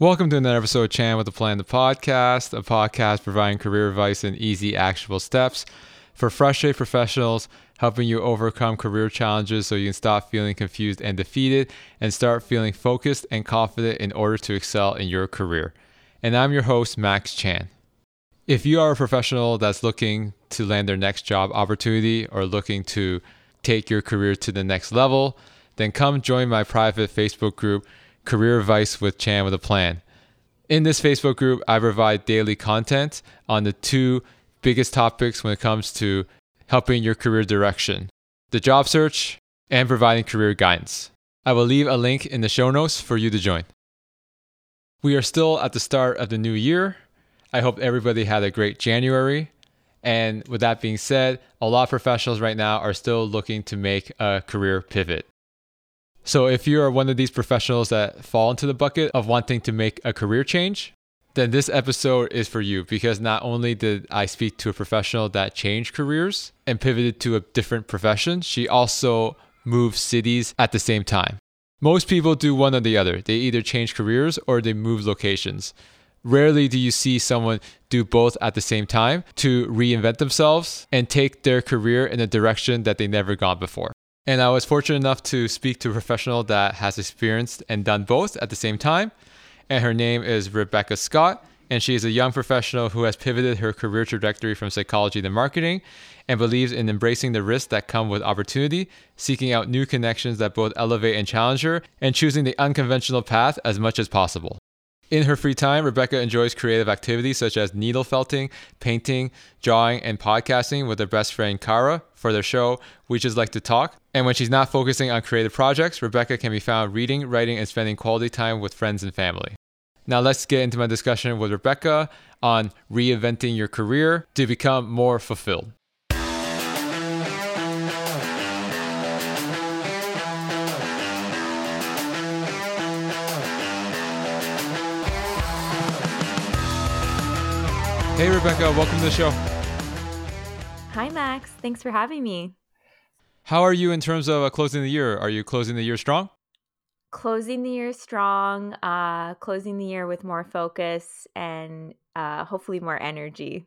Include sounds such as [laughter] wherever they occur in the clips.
Welcome to another episode of Chan with a Plan, the podcast, a podcast providing career advice and easy, actionable steps for frustrated professionals, helping you overcome career challenges so you can stop feeling confused and defeated and start feeling focused and confident in order to excel in your career. And I'm your host, Max Chan. If you are a professional that's looking to land their next job opportunity or looking to take your career to the next level, then come join my private Facebook group Career Advice with Chan with a Plan. In this Facebook group, I provide daily content on the two biggest topics when it comes to helping your career direction the job search and providing career guidance. I will leave a link in the show notes for you to join. We are still at the start of the new year. I hope everybody had a great January. And with that being said, a lot of professionals right now are still looking to make a career pivot. So if you are one of these professionals that fall into the bucket of wanting to make a career change, then this episode is for you because not only did I speak to a professional that changed careers and pivoted to a different profession, she also moved cities at the same time. Most people do one or the other. They either change careers or they move locations. Rarely do you see someone do both at the same time to reinvent themselves and take their career in a direction that they never gone before. And I was fortunate enough to speak to a professional that has experienced and done both at the same time. And her name is Rebecca Scott. And she is a young professional who has pivoted her career trajectory from psychology to marketing and believes in embracing the risks that come with opportunity, seeking out new connections that both elevate and challenge her, and choosing the unconventional path as much as possible. In her free time, Rebecca enjoys creative activities such as needle felting, painting, drawing, and podcasting with her best friend Kara for their show We Just Like to Talk. And when she's not focusing on creative projects, Rebecca can be found reading, writing, and spending quality time with friends and family. Now let's get into my discussion with Rebecca on reinventing your career to become more fulfilled. Hey, Rebecca, welcome to the show. Hi, Max. Thanks for having me. How are you in terms of uh, closing the year? Are you closing the year strong? Closing the year strong, uh, closing the year with more focus and uh, hopefully more energy.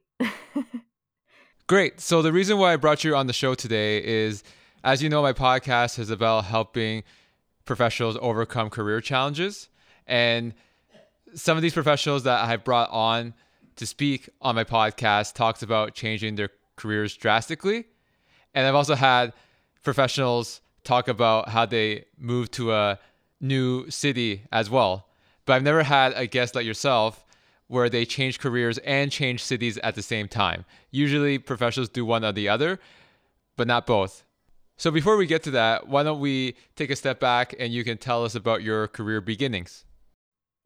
[laughs] Great. So, the reason why I brought you on the show today is as you know, my podcast is about helping professionals overcome career challenges. And some of these professionals that I have brought on to speak on my podcast talks about changing their careers drastically. And I've also had professionals talk about how they moved to a new city as well. But I've never had a guest like yourself where they change careers and change cities at the same time. Usually professionals do one or the other, but not both. So before we get to that, why don't we take a step back and you can tell us about your career beginnings?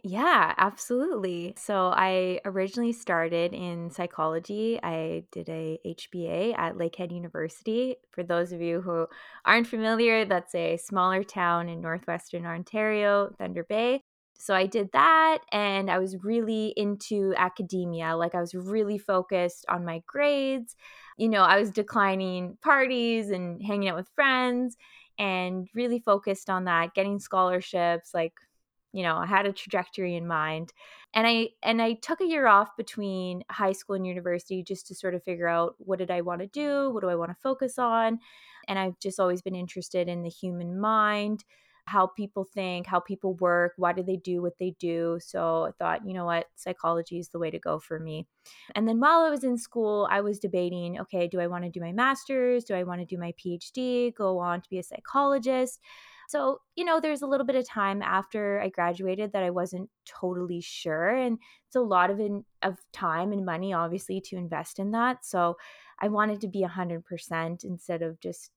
Yeah, absolutely. So I originally started in psychology. I did a HBA at Lakehead University. For those of you who aren't familiar, that's a smaller town in northwestern Ontario, Thunder Bay. So I did that and I was really into academia. Like I was really focused on my grades. You know, I was declining parties and hanging out with friends and really focused on that, getting scholarships, like you know i had a trajectory in mind and i and i took a year off between high school and university just to sort of figure out what did i want to do what do i want to focus on and i've just always been interested in the human mind how people think how people work why do they do what they do so i thought you know what? Psychology is the way to go for me. And then while i was in school i was debating okay do i want to do my master's? Do i want to do my phd go on to be a psychologist so, you know, there's a little bit of time after I graduated that I wasn't totally sure. And it's a lot of, in, of time and money, obviously, to invest in that. So I wanted to be 100% instead of just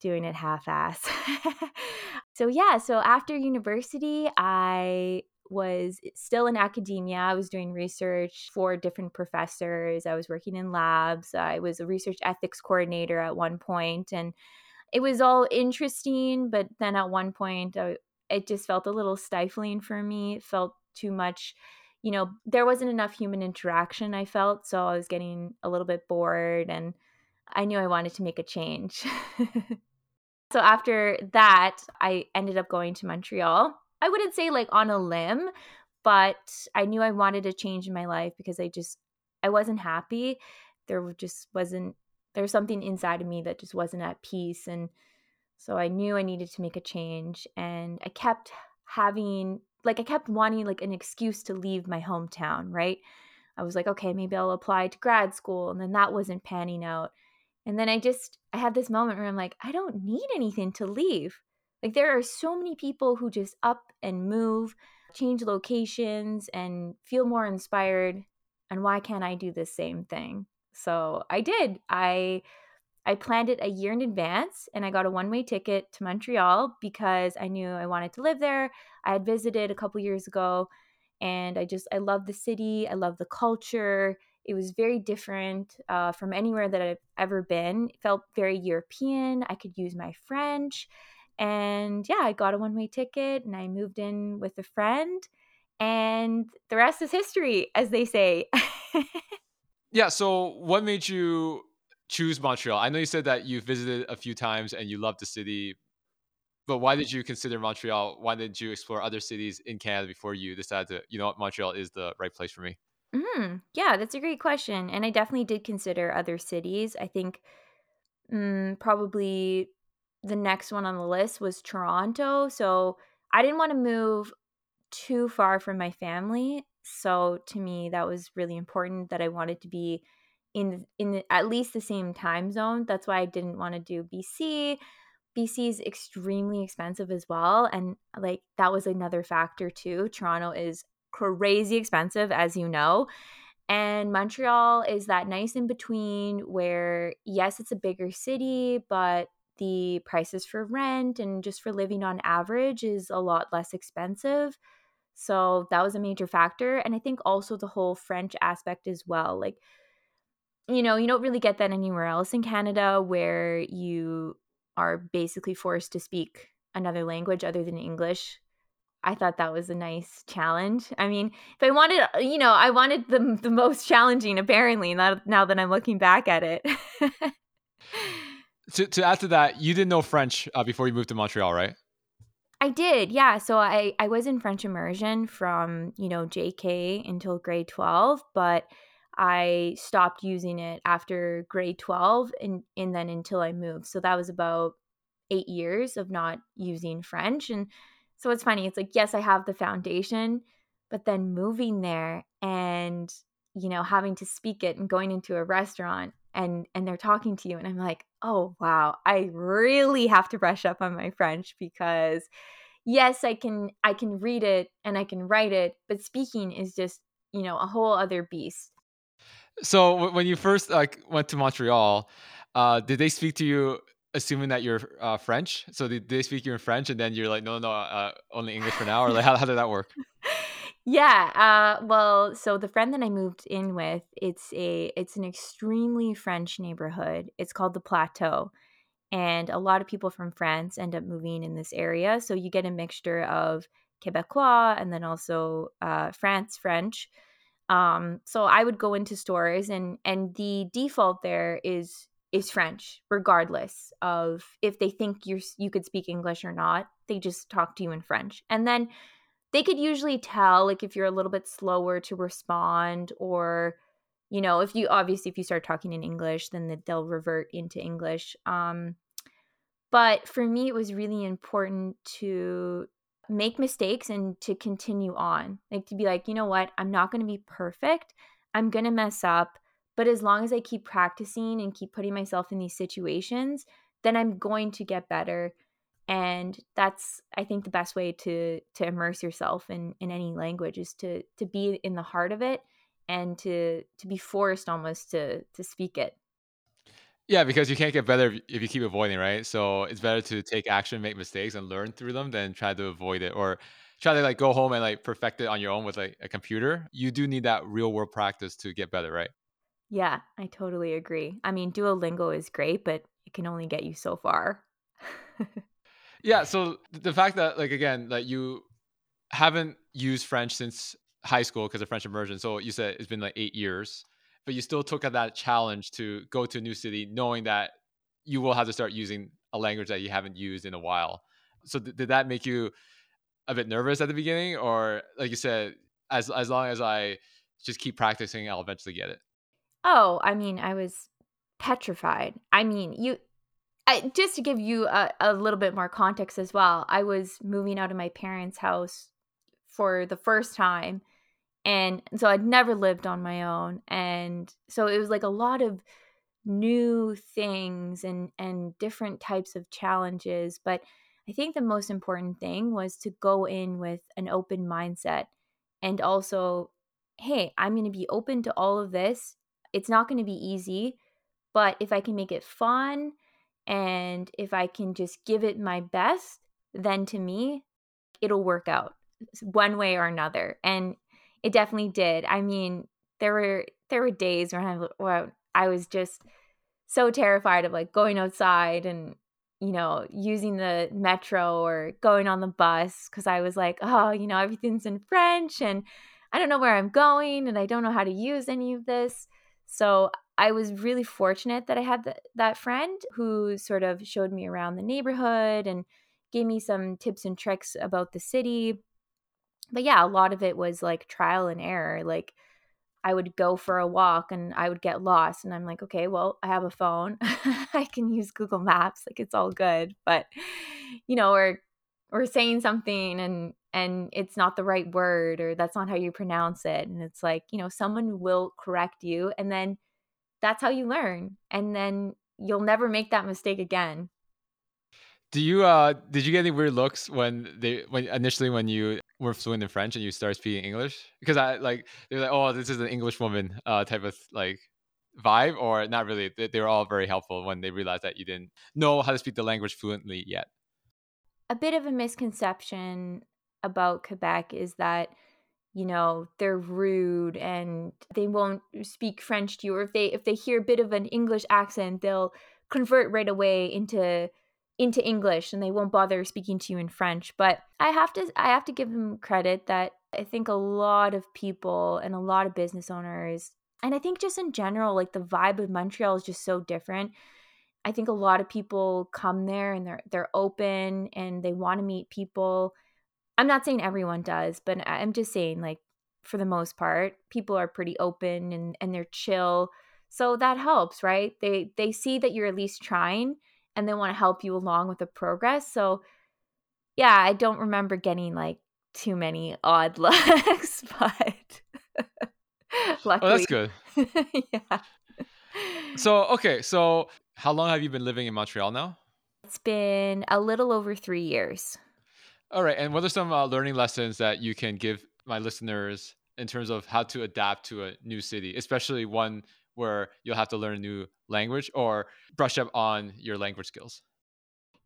doing it half ass. [laughs] so, yeah, so after university, I was still in academia. I was doing research for different professors. I was working in labs. I was a research ethics coordinator at one point and it was all interesting, but then at one point, I, it just felt a little stifling for me. It felt too much, you know, there wasn't enough human interaction, I felt. So I was getting a little bit bored and I knew I wanted to make a change. [laughs] so after that, I ended up going to Montreal. I wouldn't say like on a limb, but I knew I wanted a change in my life because I just I wasn't happy. There just wasn't there was something inside of me that just wasn't at peace and so I knew I needed to make a change and I kept having like I kept wanting like an excuse to leave my hometown, right? I was like, okay, maybe I'll apply to grad school and then that wasn't panning out. And then I just I had this moment where I'm like, I don't need anything to leave. Like there are so many people who just up and move, change locations and feel more inspired and why can't I do the same thing? So I did. I I planned it a year in advance and I got a one way ticket to Montreal because I knew I wanted to live there. I had visited a couple years ago and I just, I love the city. I love the culture. It was very different uh, from anywhere that I've ever been. It felt very European. I could use my French. And yeah, I got a one way ticket and I moved in with a friend. And the rest is history, as they say. [laughs] yeah. So, what made you choose Montreal? I know you said that you visited a few times and you loved the city, but why did you consider Montreal? Why did you explore other cities in Canada before you decided to, you know what, Montreal is the right place for me? Mm, yeah, that's a great question. And I definitely did consider other cities. I think mm, probably the next one on the list was Toronto. So I didn't want to move too far from my family. So to me, that was really important that I wanted to be in in at least the same time zone. That's why I didn't want to do BC. BC is extremely expensive as well, and like that was another factor too. Toronto is crazy expensive, as you know. And Montreal is that nice in between where, yes, it's a bigger city, but the prices for rent and just for living on average is a lot less expensive. So that was a major factor. And I think also the whole French aspect as well. Like, you know, you don't really get that anywhere else in Canada where you are basically forced to speak another language other than English. I thought that was a nice challenge. I mean, if I wanted, uh, you know, I wanted the the most challenging apparently. Now, now that I'm looking back at it. [laughs] to to add to that, you didn't know French uh, before you moved to Montreal, right? I did, yeah. So I I was in French immersion from you know JK until grade twelve, but I stopped using it after grade 12 and, and then until I moved. So that was about eight years of not using French. And so it's funny. It's like, yes, I have the foundation, but then moving there and, you know, having to speak it and going into a restaurant and and they're talking to you and I'm like, "Oh, wow. I really have to brush up on my French because yes, I can I can read it and I can write it, but speaking is just, you know, a whole other beast." So when you first like went to Montreal, uh, did they speak to you assuming that you're uh, French? So did they speak you in French, and then you're like, no, no, uh, only English for now, or like [laughs] how, how did that work? Yeah. Uh, well, so the friend that I moved in with, it's a it's an extremely French neighborhood. It's called the Plateau, and a lot of people from France end up moving in this area. So you get a mixture of Quebecois and then also uh, France French. Um, so I would go into stores and and the default there is is French, regardless of if they think you're you could speak English or not. They just talk to you in French, and then they could usually tell like if you're a little bit slower to respond or you know if you obviously if you start talking in english then they'll revert into english um but for me it was really important to make mistakes and to continue on. Like to be like, you know what? I'm not going to be perfect. I'm going to mess up. But as long as I keep practicing and keep putting myself in these situations, then I'm going to get better. And that's I think the best way to to immerse yourself in in any language is to to be in the heart of it and to to be forced almost to to speak it. Yeah, because you can't get better if you keep avoiding, right? So it's better to take action, make mistakes, and learn through them than try to avoid it or try to like go home and like perfect it on your own with like a computer. You do need that real world practice to get better, right? Yeah, I totally agree. I mean, Duolingo is great, but it can only get you so far. [laughs] yeah, so the fact that like again, that you haven't used French since high school because of French immersion. So you said it's been like eight years but you still took that challenge to go to a new city knowing that you will have to start using a language that you haven't used in a while. So th- did that make you a bit nervous at the beginning or like you said as as long as I just keep practicing, I'll eventually get it. Oh, I mean, I was petrified. I mean, you I, just to give you a, a little bit more context as well, I was moving out of my parents' house for the first time. And so I'd never lived on my own. And so it was like a lot of new things and and different types of challenges, but I think the most important thing was to go in with an open mindset and also hey, I'm going to be open to all of this. It's not going to be easy, but if I can make it fun and if I can just give it my best, then to me, it'll work out one way or another. And it definitely did. I mean, there were there were days when I, where I was just so terrified of like going outside and you know using the metro or going on the bus because I was like, oh, you know, everything's in French and I don't know where I'm going and I don't know how to use any of this. So I was really fortunate that I had that friend who sort of showed me around the neighborhood and gave me some tips and tricks about the city. But yeah, a lot of it was like trial and error. Like I would go for a walk and I would get lost and I'm like, okay, well, I have a phone. [laughs] I can use Google Maps. Like it's all good. But you know, or or saying something and and it's not the right word or that's not how you pronounce it and it's like you know someone will correct you and then that's how you learn and then you'll never make that mistake again. Do you uh did you get any weird looks when they when initially when you were fluent in french and you started speaking english? Because i like they're like oh this is an english woman uh type of like vibe or not really they, they were all very helpful when they realized that you didn't know how to speak the language fluently yet. A bit of a misconception about Quebec is that you know they're rude and they won't speak french to you or if they if they hear a bit of an english accent they'll convert right away into into english and they won't bother speaking to you in french. But i have to i have to give them credit that i think a lot of people and a lot of business owners and i think just in general like the vibe of montreal is just so different. I think a lot of people come there and they're they're open and they want to meet people I'm not saying everyone does, but I'm just saying like for the most part, people are pretty open and and they're chill. So that helps, right? They they see that you're at least trying and they want to help you along with the progress. So yeah, I don't remember getting like too many odd [laughs] looks, but luckily. [laughs] Oh, that's good. [laughs] yeah. So, okay, so how long have you been living in Montreal now? It's been a little over 3 years. All right. And what are some uh, learning lessons that you can give my listeners in terms of how to adapt to a new city, especially one where you'll have to learn a new language or brush up on your language skills?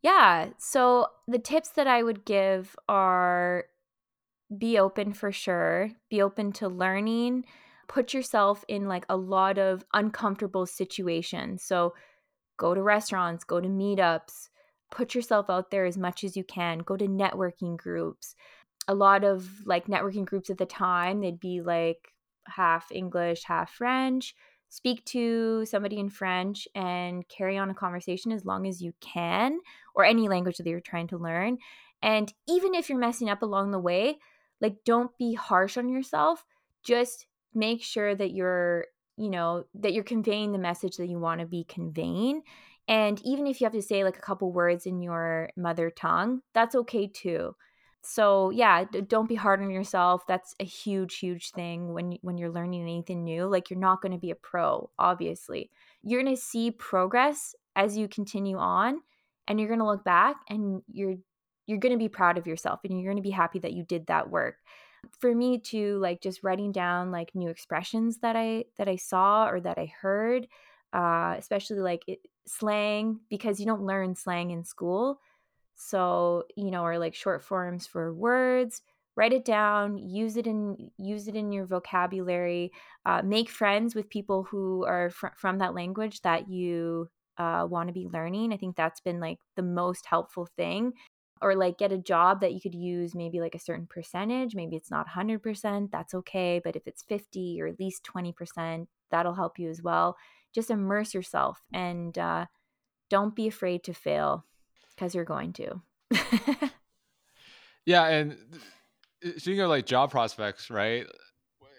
Yeah. So the tips that I would give are be open for sure, be open to learning, put yourself in like a lot of uncomfortable situations. So go to restaurants, go to meetups, put yourself out there as much as you can go to networking groups. A lot of like networking groups at the time they'd be like half english half french. Speak to somebody in french and carry on a conversation as long as you can or any language that you're trying to learn. And even if you're messing up along the way like don't be harsh on yourself. Just make sure that you're you know that you're conveying the message that you want to be conveying and even if you have to say like a couple words in your mother tongue, that's okay too. So yeah, don't be hard on yourself. That's a huge, huge thing when when you're learning anything new. Like you're not going to be a pro, obviously. You're going to see progress as you continue on, and you're going to look back and you're you're going to be proud of yourself, and you're going to be happy that you did that work. For me to like just writing down like new expressions that I that I saw or that I heard, uh, especially like it, slang because you don't learn slang in school. So, you know, or like short forms for words, write it down, use it in use it in your vocabulary, uh, make friends with people who are fr- from that language that you uh, want to be learning. I think that's been like the most helpful thing. Or like get a job that you could use maybe like a certain percentage. Maybe it's not 100%, that's okay. But if it's 50 or at least 20%, that'll help you as well just immerse yourself and uh, don't be afraid to fail because you're going to. [laughs] yeah, and speaking of like job prospects, right?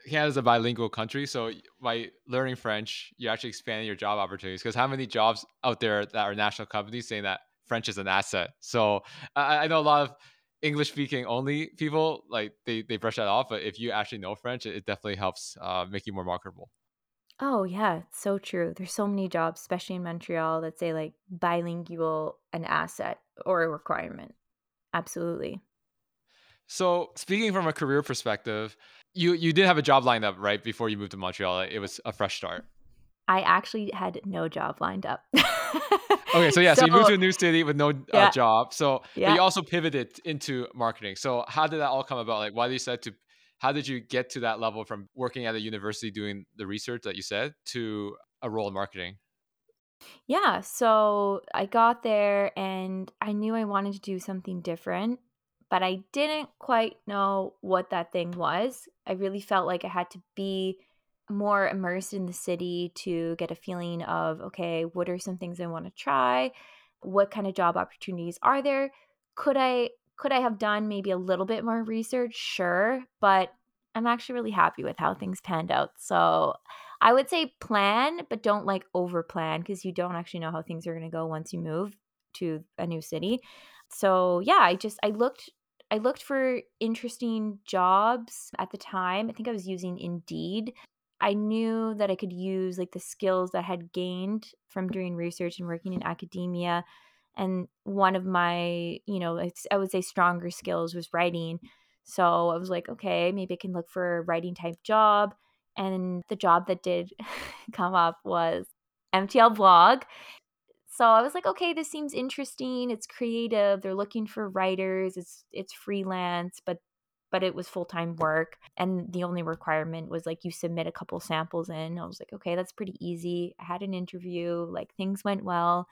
Canada's a bilingual country, so by learning French, you actually expand your job opportunities. Because how many jobs out there that are national companies saying that French is an asset? So I, I know a lot of English speaking only people like they they brush that off, but if you actually know French, it, it definitely helps uh, make you more marketable. Oh yeah, it's so true. There's so many jobs, especially in Montreal, that say like bilingual an asset or a requirement. Absolutely. So speaking from a career perspective, you you did have a job lined up right before you moved to Montreal. It was a fresh start. I actually had no job lined up. okay, so [laughs] yeah, so, so, you moved to a new city with no uh, yeah, job. So yeah. you also pivoted into marketing. So how did that all come about? Like, why did you decide to? How did you get to that level from working at a university doing the research that you said to a role in marketing? Yeah, so I got there and I knew I wanted to do something different but I didn't quite know what that thing was. I really felt like I had to be more immersed in the city to get a feeling of okay, what are some things I want to try? What kind of job opportunities are there? Could I could I have done maybe a little bit more research? Sure, but I'm actually really happy with how things panned out. So, I would say plan, but don't like over plan because you don't actually know how things are going to go once you move to a new city. So, yeah, I just I looked I looked for interesting jobs at the time. I think I was using Indeed. I knew that I could use like the skills that I had gained from doing research and working in academia. And one of my, you know, I would say stronger skills was writing. So I was like, okay, maybe I can look for a writing type job. And the job that did [laughs] come up was MTL blog. So I was like, okay, this seems interesting. It's creative. They're looking for writers. It's it's freelance, but but it was full-time work and the only requirement was like you submit a couple samples in. I was like, okay, that's pretty easy. I had an interview, like things went well.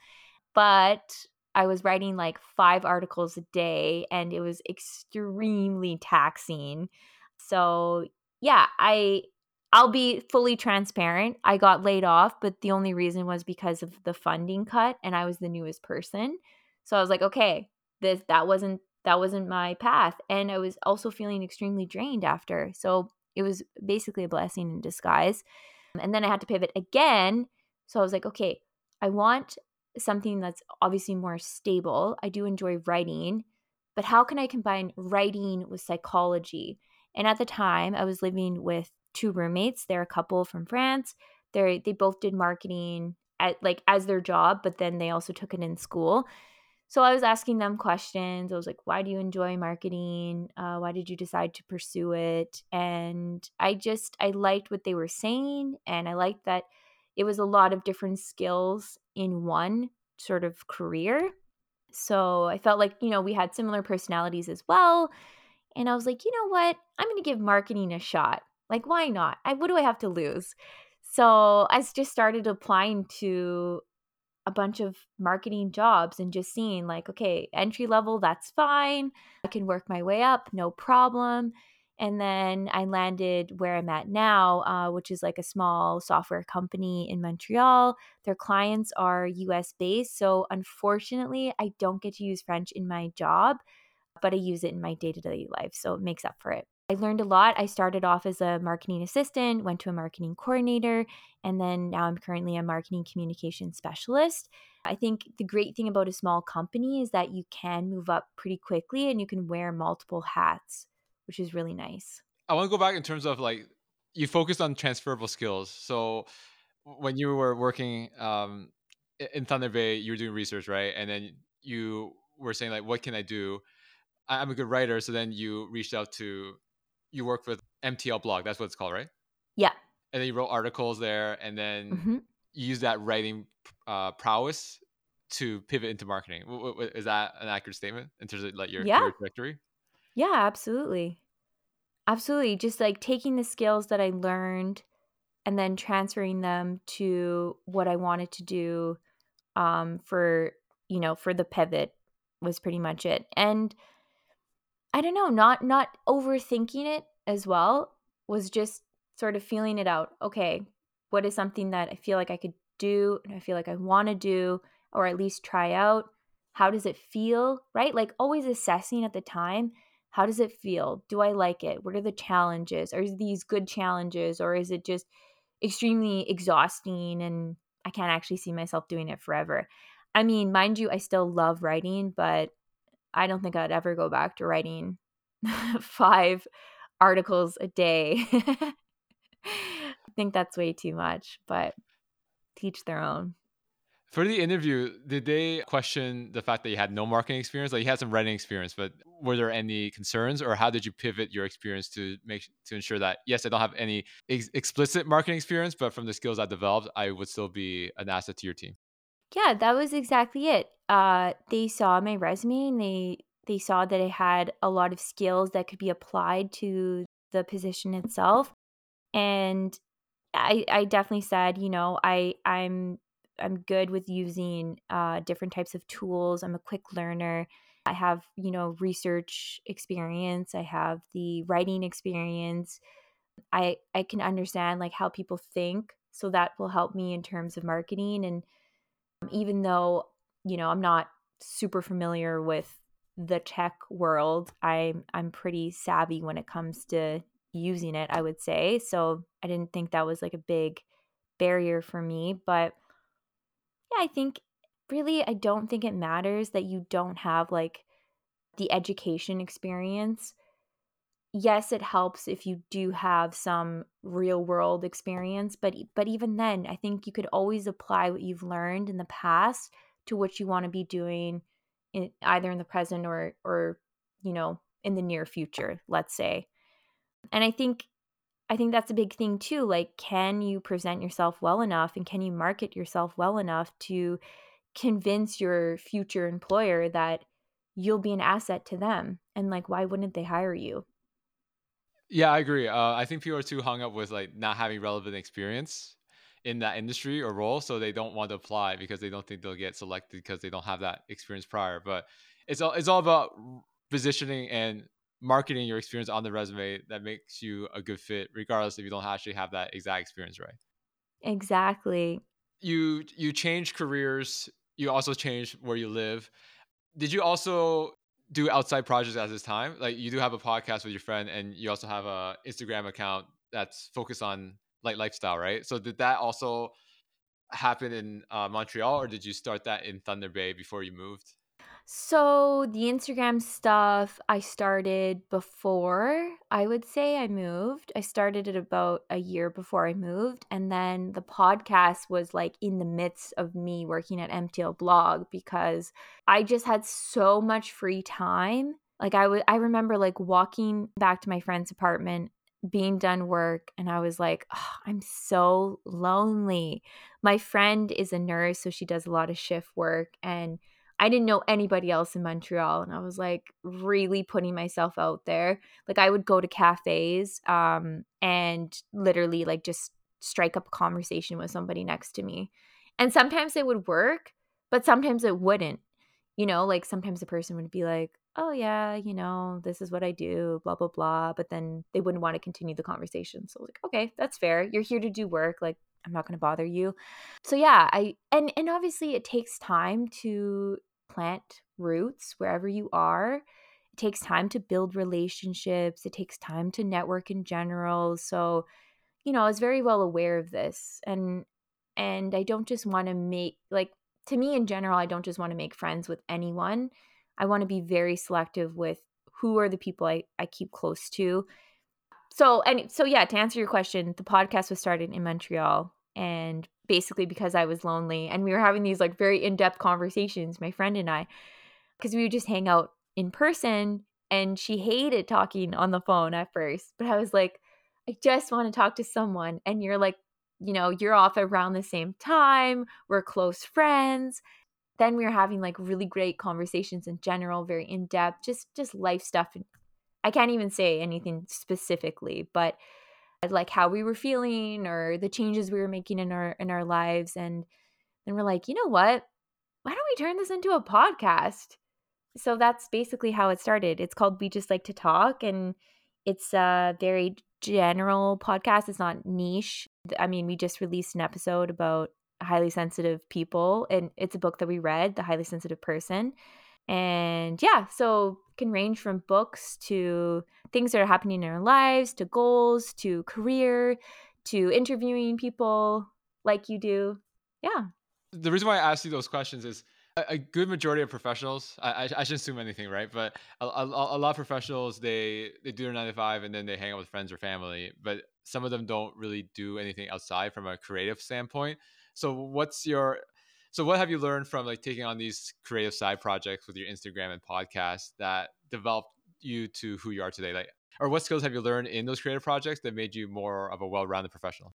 But I was writing like 5 articles a day and it was extremely taxing. So, yeah, I I'll be fully transparent. I got laid off, but the only reason was because of the funding cut and I was the newest person. So I was like, okay, this that wasn't that wasn't my path and I was also feeling extremely drained after. So it was basically a blessing in disguise. And then I had to pivot again. So I was like, okay, I want something that's obviously more stable. I do enjoy writing, but how can I combine writing with psychology? And at the time, I was living with two roommates. They're a couple from France. They they both did marketing at like as their job, but then they also took it in school. So I was asking them questions. I was like, "Why do you enjoy marketing? Uh, why did you decide to pursue it?" And I just I liked what they were saying, and I liked that it was a lot of different skills in one sort of career. So I felt like you know we had similar personalities as well. And I was like, you know what? I'm going to give marketing a shot. Like, why not? I, what do I have to lose? So I just started applying to a bunch of marketing jobs and just seeing, like, okay, entry level, that's fine. I can work my way up, no problem. And then I landed where I'm at now, uh, which is like a small software company in Montreal. Their clients are US based. So unfortunately, I don't get to use French in my job, but I use it in my day to day life. So it makes up for it. I learned a lot. I started off as a marketing assistant, went to a marketing coordinator, and then now I'm currently a marketing communication specialist. I think the great thing about a small company is that you can move up pretty quickly and you can wear multiple hats, which is really nice. I want to go back in terms of like you focused on transferable skills. So when you were working um, in Thunder Bay, you were doing research, right? And then you were saying like, what can I do? I'm a good writer. So then you reached out to you work with MTL blog. That's what it's called, right? Yeah. And then you wrote articles there, and then mm-hmm. you use that writing uh, prowess to pivot into marketing. Is that an accurate statement in terms of like your yeah. career trajectory? Yeah, absolutely. Absolutely. Just like taking the skills that I learned and then transferring them to what I wanted to do um, for, you know, for the pivot was pretty much it. And I don't know, not not overthinking it as well was just sort of feeling it out. Okay, what is something that I feel like I could do and I feel like I want to do or at least try out? How does it feel? Right? Like always assessing at the time. How does it feel? Do I like it? What are the challenges? Are these good challenges or is it just extremely exhausting and I can't actually see myself doing it forever? I mean, mind you, I still love writing, but I don't think I'd ever go back to writing [laughs] five articles a day. [laughs] I think that's way too much, but teach their own. For the interview, did they question the fact that you had no marketing experience? Like you had some writing experience, but were there any concerns, or how did you pivot your experience to make to ensure that yes, I don't have any ex- explicit marketing experience, but from the skills I developed, I would still be an asset to your team? Yeah, that was exactly it. Uh, they saw my resume and they they saw that I had a lot of skills that could be applied to the position itself, and I I definitely said, you know, I I'm I'm good with using uh, different types of tools. I'm a quick learner. I have, you know, research experience. I have the writing experience. I I can understand like how people think, so that will help me in terms of marketing. And even though you know I'm not super familiar with the tech world, I'm I'm pretty savvy when it comes to using it. I would say so. I didn't think that was like a big barrier for me, but yeah, I think really, I don't think it matters that you don't have like the education experience. Yes, it helps if you do have some real world experience, but but even then, I think you could always apply what you've learned in the past to what you want to be doing in either in the present or or you know, in the near future, let's say. And I think I think that's a big thing too. Like, can you present yourself well enough and can you market yourself well enough to convince your future employer that you'll be an asset to them? And like, why wouldn't they hire you? Yeah, I agree. Uh, I think people are too hung up with like not having relevant experience in that industry or role, so they don't want to apply because they don't think they'll get selected because they don't have that experience prior. But it's all it's all about positioning and marketing your experience on the resume that makes you a good fit, regardless if you don't actually have that exact experience, right? Exactly. You you change careers. You also change where you live. Did you also do outside projects at this time? Like you do have a podcast with your friend, and you also have a Instagram account that's focused on like lifestyle, right? So did that also happen in uh, Montreal, or did you start that in Thunder Bay before you moved? So the Instagram stuff I started before I would say I moved. I started it about a year before I moved. And then the podcast was like in the midst of me working at MTL blog because I just had so much free time. Like I would I remember like walking back to my friend's apartment being done work and I was like, oh, I'm so lonely. My friend is a nurse, so she does a lot of shift work and I didn't know anybody else in Montreal and I was like really putting myself out there. Like I would go to cafes um and literally like just strike up a conversation with somebody next to me. And sometimes it would work, but sometimes it wouldn't. You know, like sometimes the person would be like, "Oh yeah, you know, this is what I do, blah blah blah," but then they wouldn't want to continue the conversation. So like, "Okay, that's fair. You're here to do work. Like I'm not going to bother you." So yeah, I and and obviously it takes time to plant roots wherever you are. It takes time to build relationships, it takes time to network in general. So, you know, I was very well aware of this and and I don't just want to make like to me in general, I don't just want to make friends with anyone. I want to be very selective with who are the people I, I keep close to. So and so yeah, to answer your question, the podcast was started in Montreal and basically because I was lonely and we were having these like very in-depth conversations my friend and I because we would just hang out in person and she hated talking on the phone at first but I was like I just want to talk to someone and you're like you know you're off around the same time we're close friends. Then we were having like really great conversations in general very in-depth just just life stuff I can't even say anything specifically but like how we were feeling or the changes we were making in our in our lives and then we're like you know what? Why don't we turn this into a podcast? So that's basically how it started. It's called we just like to talk and it's a very general podcast. It's not niche. I mean we just released an episode about highly sensitive people and it's a book that we read the highly sensitive person And yeah, so can range from books to things that are happening in our lives, to goals, to career, to interviewing people like you do. Yeah. The reason why I asked you those questions is a, good majority of professionals. I, I, shouldn't assume anything, right? But a, a, a lot of professionals they they do their nine to five and then they hang out with friends or family. But some of them don't really do anything outside from a creative standpoint. So what's your so what have you learned from like taking on these creative side projects with your Instagram and podcast that developed you to who you are today? Like or what skills have you learned in those creative projects that made you more of a well-rounded professional?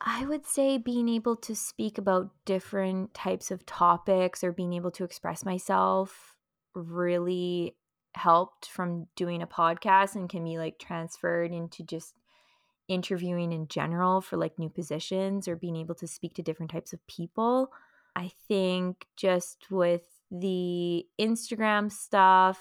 I would say being able to speak about different types of topics or being able to express myself really helped from doing a podcast and can be like transferred into just interviewing in general for like new positions or being able to speak to different types of people. I think just with the Instagram stuff,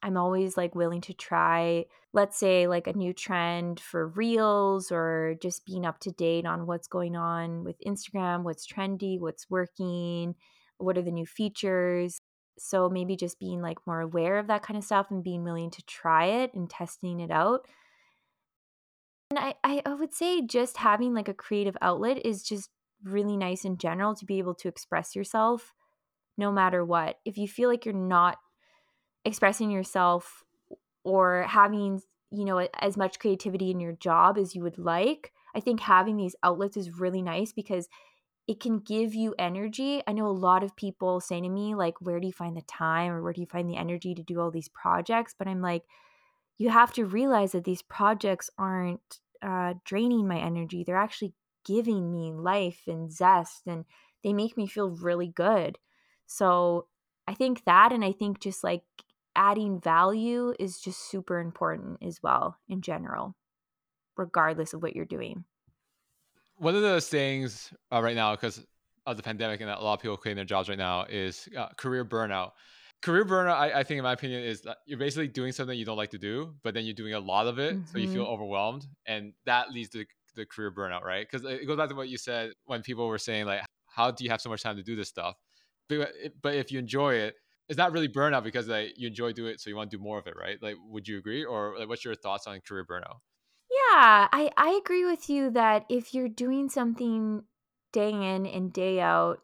I'm always like willing to try, let's say, like a new trend for reels or just being up to date on what's going on with Instagram, what's trendy, what's working, what are the new features. So maybe just being like more aware of that kind of stuff and being willing to try it and testing it out. And I, I would say just having like a creative outlet is just really nice in general to be able to express yourself no matter what. If you feel like you're not expressing yourself or having, you know, as much creativity in your job as you would like, I think having these outlets is really nice because it can give you energy. I know a lot of people say to me, like, where do you find the time or where do you find the energy to do all these projects? But I'm like, you have to realize that these projects aren't uh, draining my energy. They're actually giving me life and zest and they make me feel really good. So I think that, and I think just like adding value is just super important as well in general, regardless of what you're doing. One of those things uh, right now, because of the pandemic and a lot of people quitting their jobs right now, is uh, career burnout. Career burnout, I, I, think, in my opinion, is that you're basically doing something you don't like to do, but then you're doing a lot of it, mm-hmm. so you feel mm-hmm. overwhelmed, and that leads to the career burnout, right? Because it goes back to what you said when people were saying like, "How do you have so much time to do this stuff?" But, uh, but if you enjoy it, it's not really burnout because like you enjoy doing it, so you want to do more of it, right? Like, would you agree, or like, what's your thoughts on career burnout? Yeah, I I agree with you that if you're doing something day in and day out,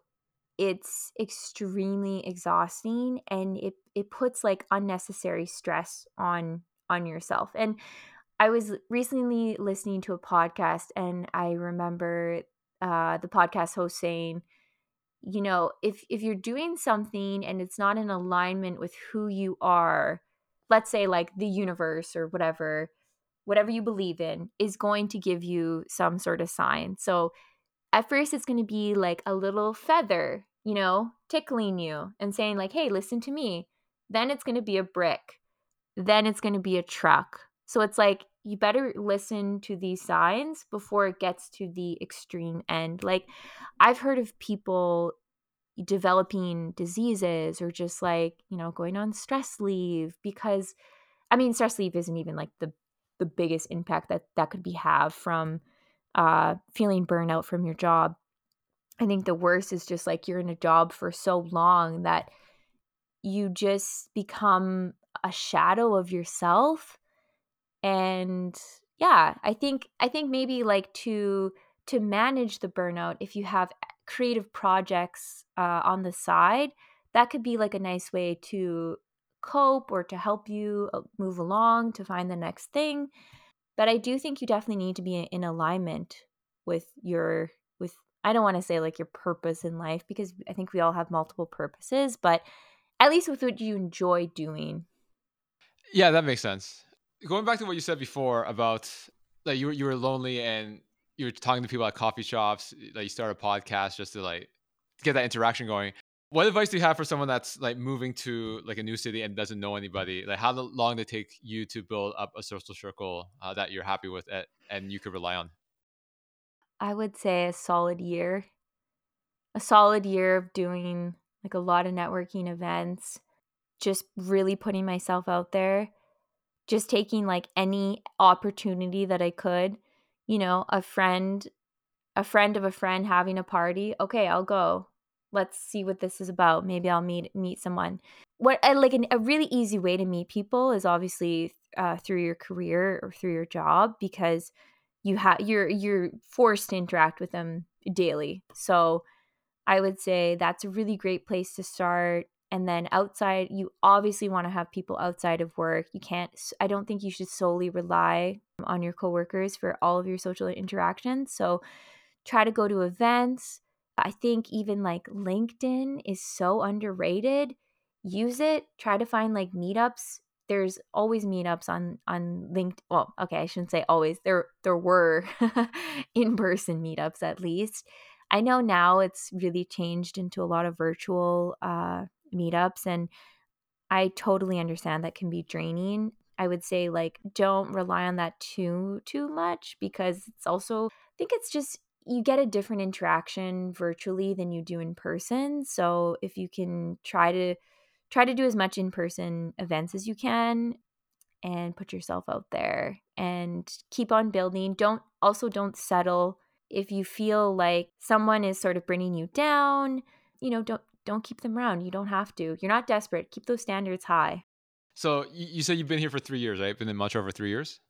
it's extremely exhausting and it it puts like unnecessary stress on on yourself. And I was recently listening to a podcast and I remember uh, the podcast host saying, you know, if if you're doing something and it's not in alignment with who you are, let's say like the universe or whatever, whatever you believe in is going to give you some sort of sign. So at first it's going to be like a little feather, you know, tickling you and saying like, "Hey, listen to me." Then it's going to be a brick. Then it's going to be a truck. So it's like you better listen to these signs before it gets to the extreme end. Like, I've heard of people developing diseases or just like, you know, going on stress leave because I mean, stress leave isn't even like the the biggest impact that that could be have from uh feeling burnout from your job. I think the worst is just like you're in a job for so long that you just become a shadow of yourself and yeah i think i think maybe like to to manage the burnout if you have creative projects uh, on the side that could be like a nice way to cope or to help you uh, move along to find the next thing. But i do think you definitely need to be in alignment with your with i don't want to say like your purpose in life because i think we all have multiple purposes but at least with what you enjoy doing. Yeah that makes sense going back to what you said before about like you were you were lonely and you were talking to people at coffee shops, like you start a podcast just to like get that interaction going. What advice do you have for someone that's like moving to like a new city and doesn't know anybody? Like how long did it take you to build up a social circle uh, that you're happy with it, and you could rely on? I would say a solid year. A solid year of doing like a lot of networking events, just really putting myself out there just taking like any opportunity that I could, you know, a friend a friend of a friend having a party, okay, I'll go. Let's see what this is about. Maybe I'll meet meet someone. what like an, a really easy way to meet people is obviously uh, through your career or through your job because you have you're you're forced to interact with them daily. So I would say that's a really great place to start. And then outside, you obviously want to have people outside of work. You can't, I don't think you should solely rely on your coworkers for all of your social interactions. So try to go to events. I think even like LinkedIn is so underrated. Use it. Try to find like meetups. There's always meetups on on LinkedIn. Well, okay, I shouldn't say always. There there were [laughs] in person meetups at least. I know now it's really changed into a lot of virtual uh, meetups, and I totally understand that can be draining. I would say like don't rely on that too too much because it's also I think it's just you get a different interaction virtually than you do in person. So if you can try to try to do as much in-person events as you can and put yourself out there and keep on building. Don't also don't settle if you feel like someone is sort of bringing you down, you know, don't don't keep them around. You don't have to. You're not desperate. Keep those standards high. So you said you've been here for three years, right? Been in Montreal for three years.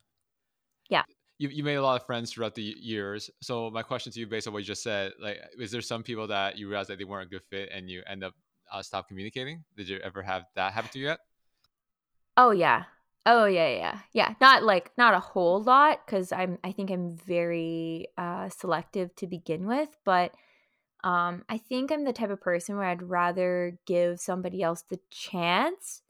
Yeah you, you made a lot of friends throughout the years. So my question to you, based on what you just said, like, is there some people that you realize that they weren't a good fit and you end up uh, stop communicating? Did you ever have that happen to you yet? Oh yeah, oh yeah, yeah, yeah. Not like not a whole lot because I'm I think I'm very uh, selective to begin with, but um, I think I'm the type of person where I'd rather give somebody else the chance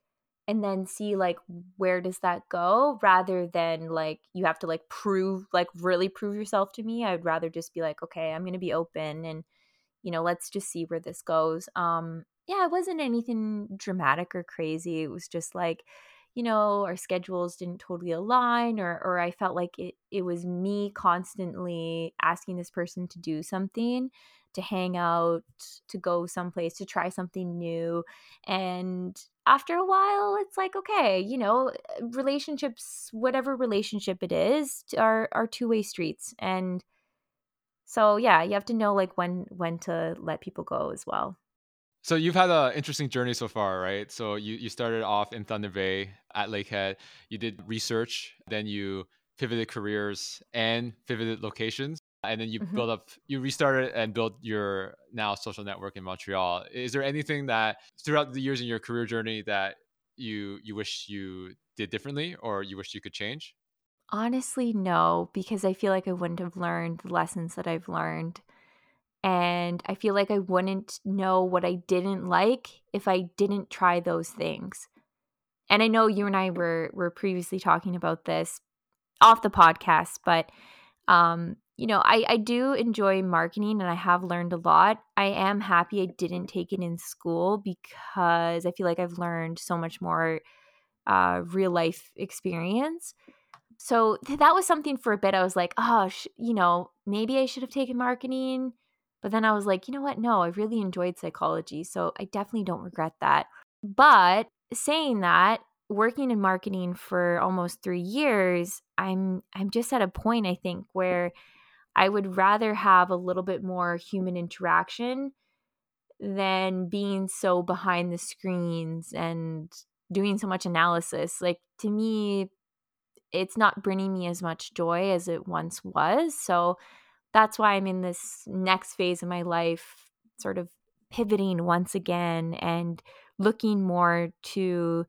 and then see like where does that go rather than like you have to like prove like really prove yourself to me. I would rather just be like okay i'm gonna be open and you know let's just see where this goes. Um yeah it wasn't anything dramatic or crazy. It was just like you know our schedules didn't totally align or or i felt like it it was me constantly asking this person to do something to hang out to go someplace to try something new and after a while it's like okay you know relationships whatever relationship it is are are two-way streets and so yeah you have to know like when when to let people go as well. So you've had an interesting journey so far right? So you you started off in thunder bay at lakehead you did research then you pivoted careers and pivoted locations and then you mm-hmm. build up you restarted and built your now social network in montreal. Is there anything that throughout the years in your career journey that you you wish you did differently or you wish you could change? Honestly no because i feel like i wouldn't have learned the lessons that i've learned. And i feel like i wouldn't know what i didn't like if i didn't try those things. And i know you and i were were previously talking about this off the podcast but um you know, I, I do enjoy marketing and I have learned a lot. I am happy I didn't take it in school because I feel like I've learned so much more uh, real life experience. So th- that was something for a bit. I was like, oh, sh- you know, maybe I should have taken marketing. But then I was like, you know what? No, I really enjoyed psychology. So I definitely don't regret that. But saying that, working in marketing for almost three years, I'm I'm just at a point I think where I would rather have a little bit more human interaction than being so behind the screens and doing so much analysis. Like to me, it's not bringing me as much joy as it once was. So that's why I'm in this next phase of my life, sort of pivoting once again and looking more to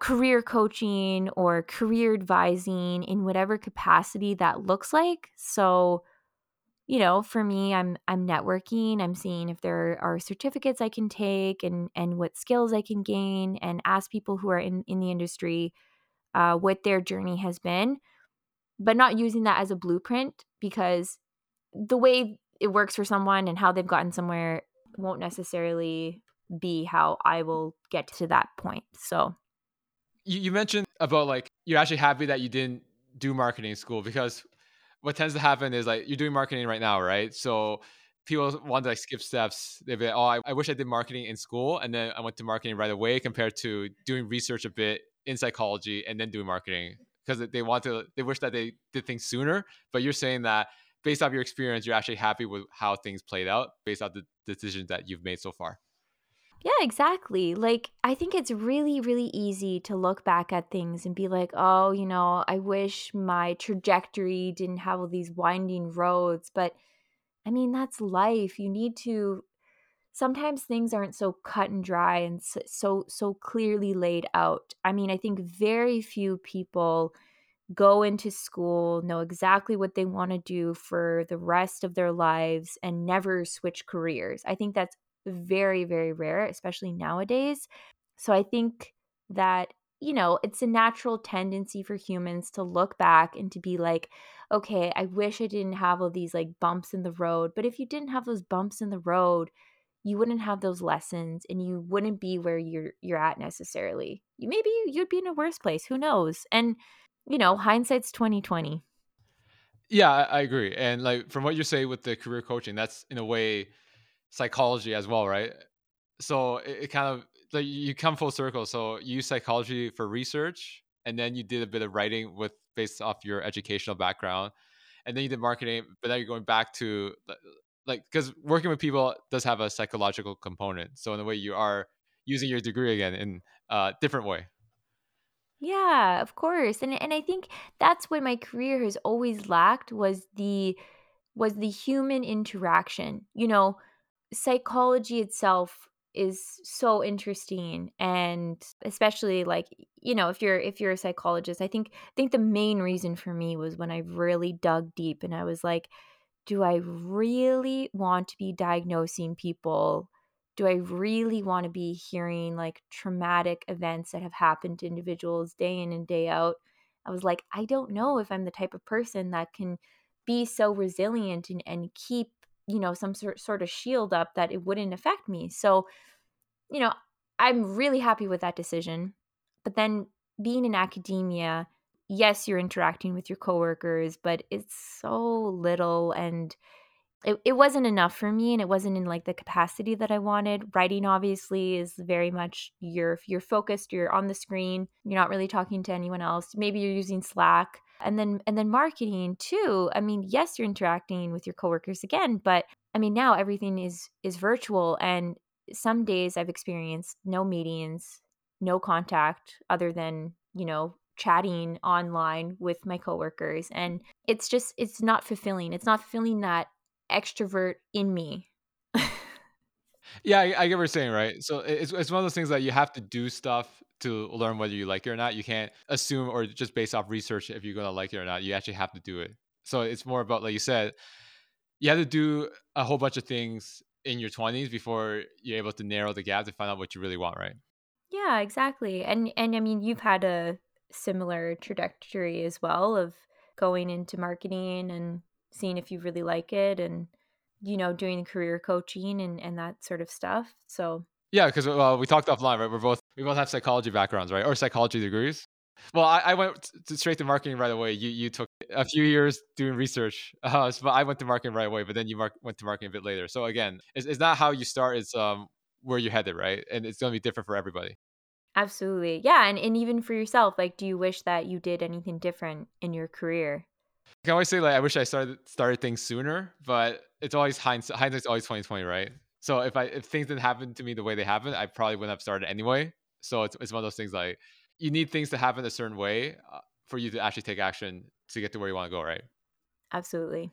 career coaching or career advising in whatever capacity that looks like. So you know for me i'm i'm networking i'm seeing if there are certificates i can take and and what skills i can gain and ask people who are in in the industry uh, what their journey has been but not using that as a blueprint because the way it works for someone and how they've gotten somewhere won't necessarily be how i will get to that point so. You, you mentioned about like you're actually happy that you didn't do marketing school because what tends to happen is like you're doing marketing right now, right? So people want to like skip steps. They'd be like, oh, I, I wish I did marketing in school and then I went to marketing right away compared to doing research a bit in psychology and then doing marketing because they want to, they wish that they did things sooner. But you're saying that based off your experience, you're actually happy with how things played out based off the decisions that you've made so far. Yeah, exactly. Like, I think it's really, really easy to look back at things and be like, oh, you know, I wish my trajectory didn't have all these winding roads. But I mean, that's life. You need to, sometimes things aren't so cut and dry and so, so, clearly laid out. I mean, I think very few people go into school, know exactly what they want to do for the rest of their lives, and never switch careers. I think that's very, very rare, especially nowadays. So I think that, you know, it's a natural tendency for humans to look back and to be like, okay, I wish I didn't have all these like bumps in the road. But if you didn't have those bumps in the road, you wouldn't have those lessons and you wouldn't be where you're you're at necessarily. You maybe you'd be in a worse place, who knows? And you know, hindsight's 2020. Yeah, I, agree. And like from what you say with the career coaching, that's in a way psychology as well, right? So it, it kind of like you come full circle. So you use psychology for research, and then you did a bit of writing with based off your educational background, and then you did marketing. But now you're going back to uh, like because working with people does have a psychological component. So in a way, you are using your degree again in a different way. Yeah, of course. And and I think that's what my career has always lacked was the was the human interaction. You know, psychology itself is so interesting and especially like you know if you're if you're a psychologist i think i think the main reason for me was when i really dug deep and i was like do i really want to be diagnosing people do I really want to be hearing like traumatic events that have happened to individuals day in and day out? I was like, I don't know if I'm the type of person that can be so resilient and, and keep, you know, some sort, sort of shield up that it wouldn't affect me. So, you know, I'm really happy with that decision. But then being in academia, yes, you're interacting with your coworkers, but it's so little and it, it wasn't enough for me and it wasn't in like the capacity that i wanted. Writing obviously is very much you're you're focused you're on the screen you're not really talking to anyone else. Maybe you're using slack and then and then marketing too. I mean yes you're interacting with your coworkers again but i mean now everything is is virtual and some days i've experienced no meetings no contact other than you know chatting online with my coworkers and it's just it's not fulfilling. It's not fulfilling that extrovert in me. [laughs] yeah, I, I, get what you're saying, right? So it's, it's one of those things that you have to do stuff to learn whether you like it or not. You can't assume or just based off research if you're going to like it or not. You actually have to do it. So it's more about, like you said, you have to do a whole bunch of things in your 20s before you're able to narrow the gap to find out what you really want, right? Yeah, exactly. And and I mean, you've had a similar trajectory as well of going into marketing and seeing if you really like it and you know doing career coaching and and that sort of stuff so yeah because well, we talked offline right? We're both we both have psychology backgrounds right? Or psychology degrees. Well i, I went to, straight to marketing right away. You you took a few years doing research [laughs] uh, so i went to marketing right away but then you mar- went to marketing a bit later. So again it's, it's not how you start it's um where you're headed right? And it's going to be different for everybody. Absolutely. Yeah and, and even for yourself like do you wish that you did anything different in your career I can always say like I wish I started started things sooner, but it's always hindsight. Hindsight's always twenty twenty, right? So if I if things didn't happen to me the way they happened, I probably wouldn't have started anyway. So it's it's one of those things like you need things to happen a certain way uh, for you to actually take action to get to where you want to go, right? Absolutely.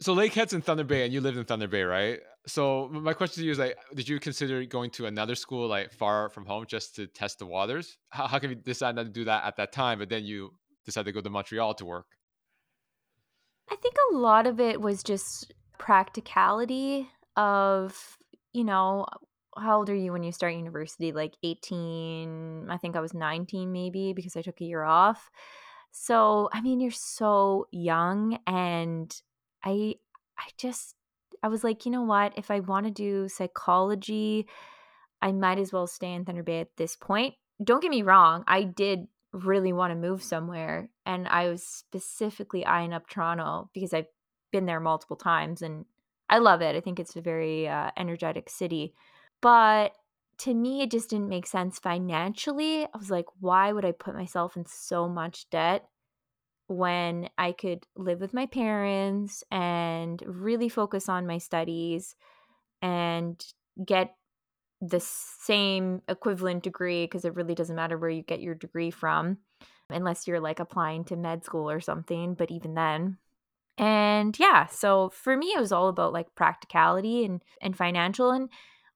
So Lakehead's in Thunder Bay, and you lived in Thunder Bay, right? So my question to you is like, did you consider going to another school like far from home just to test the waters? How, how can you decide not to do that at that time, but then you decide to go to Montreal to work? I think a lot of it was just practicality of, you know, how old are you when you start university? Like 18, I think I was 19 maybe because I took a year off. So, I mean, you're so young and I I just I was like, you know what? If I want to do psychology, I might as well stay in Thunder Bay at this point. Don't get me wrong, I did really want to move somewhere. And I was specifically eyeing up Toronto because I've been there multiple times and I love it. I think it's a very uh, energetic city. But to me, it just didn't make sense financially. I was like, why would I put myself in so much debt when I could live with my parents and really focus on my studies and get the same equivalent degree because it really doesn't matter where you get your degree from unless you're like applying to med school or something, but even then. And yeah, so for me it was all about like practicality and and financial and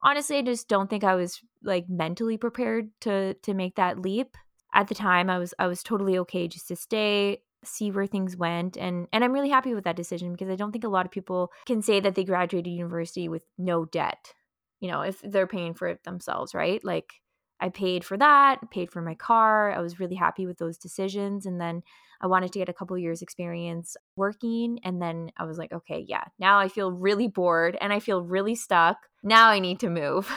honestly I just don't think I was like mentally prepared to to make that leap. At the time I was I was totally okay just to stay see where things went and and I'm really happy with that decision because I don't think a lot of people can say that they graduated university with no debt. You know, if they're paying for it themselves, right? Like I paid for that, paid for my car. I was really happy with those decisions and then I wanted to get a couple years experience working and then I was like, okay, yeah. Now I feel really bored and I feel really stuck. Now I need to move.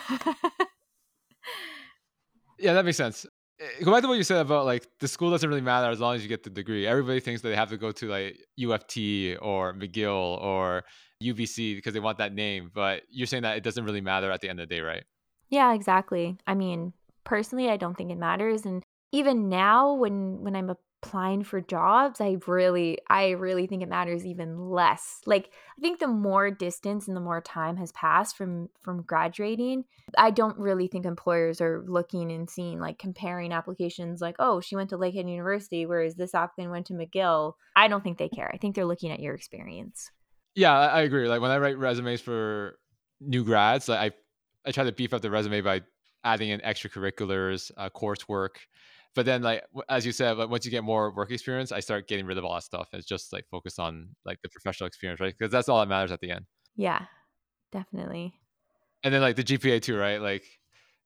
yeah, that makes sense. Eh, go back to what you said about like the school doesn't really matter as long as you get the degree. Everybody thinks that they have to go to like U of T or McGill or UBC because they want that name, but you're saying that it doesn't really matter at the end of the day, right? Yeah, exactly. I mean, personally, I don't think it matters and even now when when I'm applying for jobs, I really I really think it matters even less. Like I think the more distance and the more time has passed from from graduating, I don't really think employers are looking and seeing like comparing applications like, "Oh, she went to Lakehead University whereas this applicant went to McGill." I don't think they care. I think they're looking at your experience. Yeah, I agree. Like when I write resumes for new grads, like I I try to beef up the resume by adding in extracurriculars, uh, coursework, but then like as you said like once you get more work experience i start getting rid of all that stuff it's just like focus on like the professional experience right? Because that's all that matters at the end. Yeah definitely. And then like the gpa too right? Like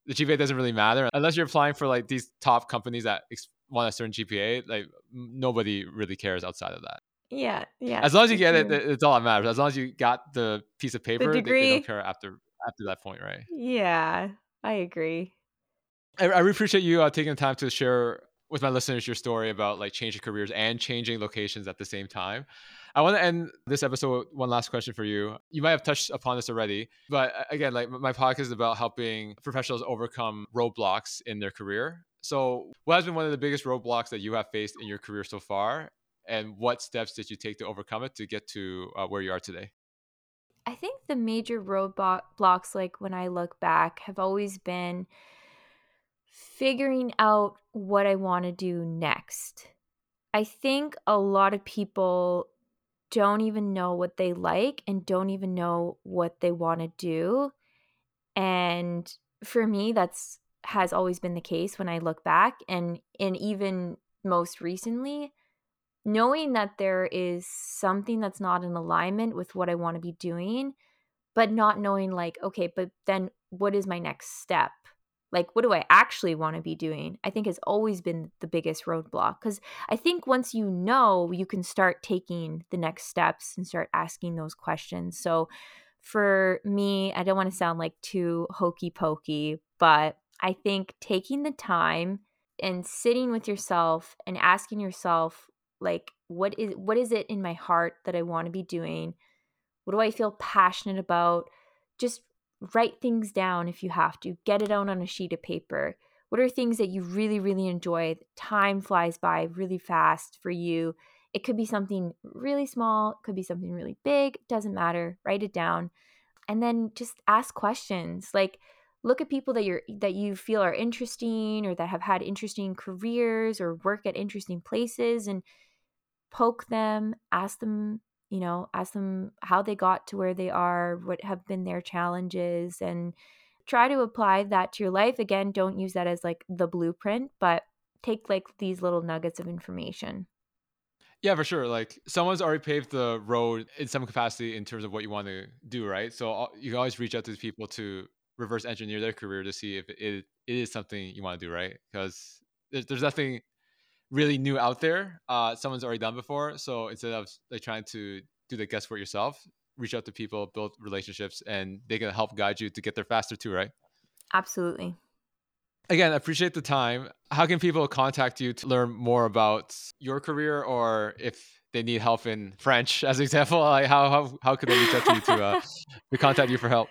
the gpa doesn't really matter unless you're applying for like these top companies that ex- want a certain gpa like nobody really cares outside of that yeah yeah as long as you get it it's all that matters as long as you got the piece of paper the degree. They, they don't care after after that point right yeah i agree I, I really appreciate you uh, taking the time to share with my listeners your story about like changing careers and changing locations at the same time. I want to end this episode with one last question for you. You might have touched upon this already, but uh, again, like my podcast is about helping professionals overcome roadblocks in their career. So, what has been one of the biggest roadblocks that you have faced in your career so far? And what steps did you take to overcome it to get to uh, where you are today? I think the major roadblocks, like when I look back, have always been figuring out what I want to do next. I think a lot of people don't even know what they like and don't even know what they want to do. And for me, that's has always been the case when I look back and and even most recently knowing that there is something that's not in alignment with what I want to be doing but not knowing like okay but then what is my next step? Like what do i actually want to be doing? I think has always been the biggest roadblock because i think once you know you can start taking the next steps and start asking those questions. So for me i don't want to sound like too hokey pokey but i think taking the time and sitting with yourself and asking yourself like what is what is it in my heart that i want to be doing what do i feel passionate about just write things down if you have to, get it out on a sheet of paper. What are things that you really, really enjoy? Time flies by really fast for you. It could be something really small, it could be something really big, doesn't matter. Write it down. And then just ask questions. Like look at people that you're that you feel are interesting or that have had interesting careers or work at interesting places and poke them, ask them you know, ask them how they got to where they are, what have been their challenges, and try to apply that to your life. Again, don't use that as like the blueprint, but take like these little nuggets of information. Yeah, for sure. Like someone's already paved the road in some capacity in terms of what you want to do, right? So uh, you can always reach out to these people to reverse engineer their career to see if it, it is something you want to do, right? Because there's, there's nothing really new out there. Uh, someone's already done before. So instead of like trying to do the guesswork yourself, reach out to people, build relationships, and they can help guide you to get there faster too, right? Absolutely. Again, appreciate the time. How can people contact you to learn more about your career or if they need help in French, as an example, like how, how, how could they reach out to you to, uh, to contact you for help?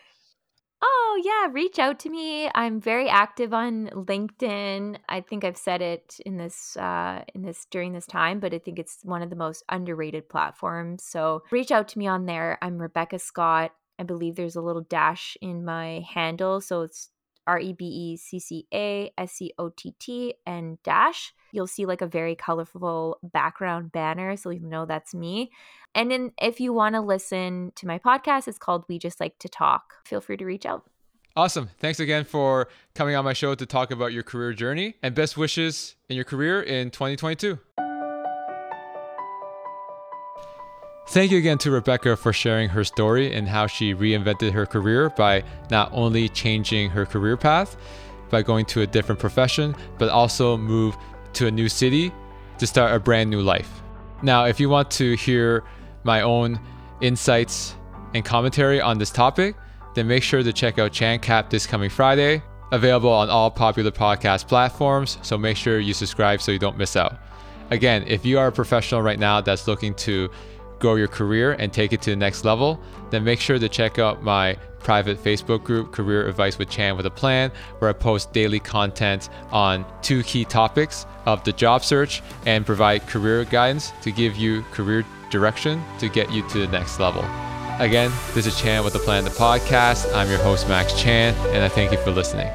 Oh, yeah, reach out to me. I'm very active on LinkedIn. I think I've said it in this uh in this during this time, but I think it's one of the most underrated platforms. So, reach out to me on there. I'm Rebecca Scott. I believe there's a little dash in my handle, so it's R E B E C C A S C O T T and dash. You'll see like a very colorful background banner, so you know that's me. And then if you want to listen to my podcast, it's called We Just Like to Talk. Feel free to reach out. Awesome. Thanks again for coming on my show to talk about your career journey and best wishes in your career in 2022. Thank you again to Rebecca for sharing her story and how she reinvented her career by not only changing her career path by going to a different profession, but also move to a new city to start a brand new life. Now, if you want to hear my own insights and commentary on this topic, then make sure to check out ChanCap this coming Friday. Available on all popular podcast platforms, so make sure you subscribe so you don't miss out. Again, if you are a professional right now that's looking to grow your career and take it to the next level, then make sure to check out my private Facebook group, Career Advice with Chan with a Plan, where I post daily content on two key topics of the job search and provide career guidance to give you career direction to get you to the next level. Again, this is Chan with the Plan, the podcast. I'm your host, Max Chan, and I thank you for listening.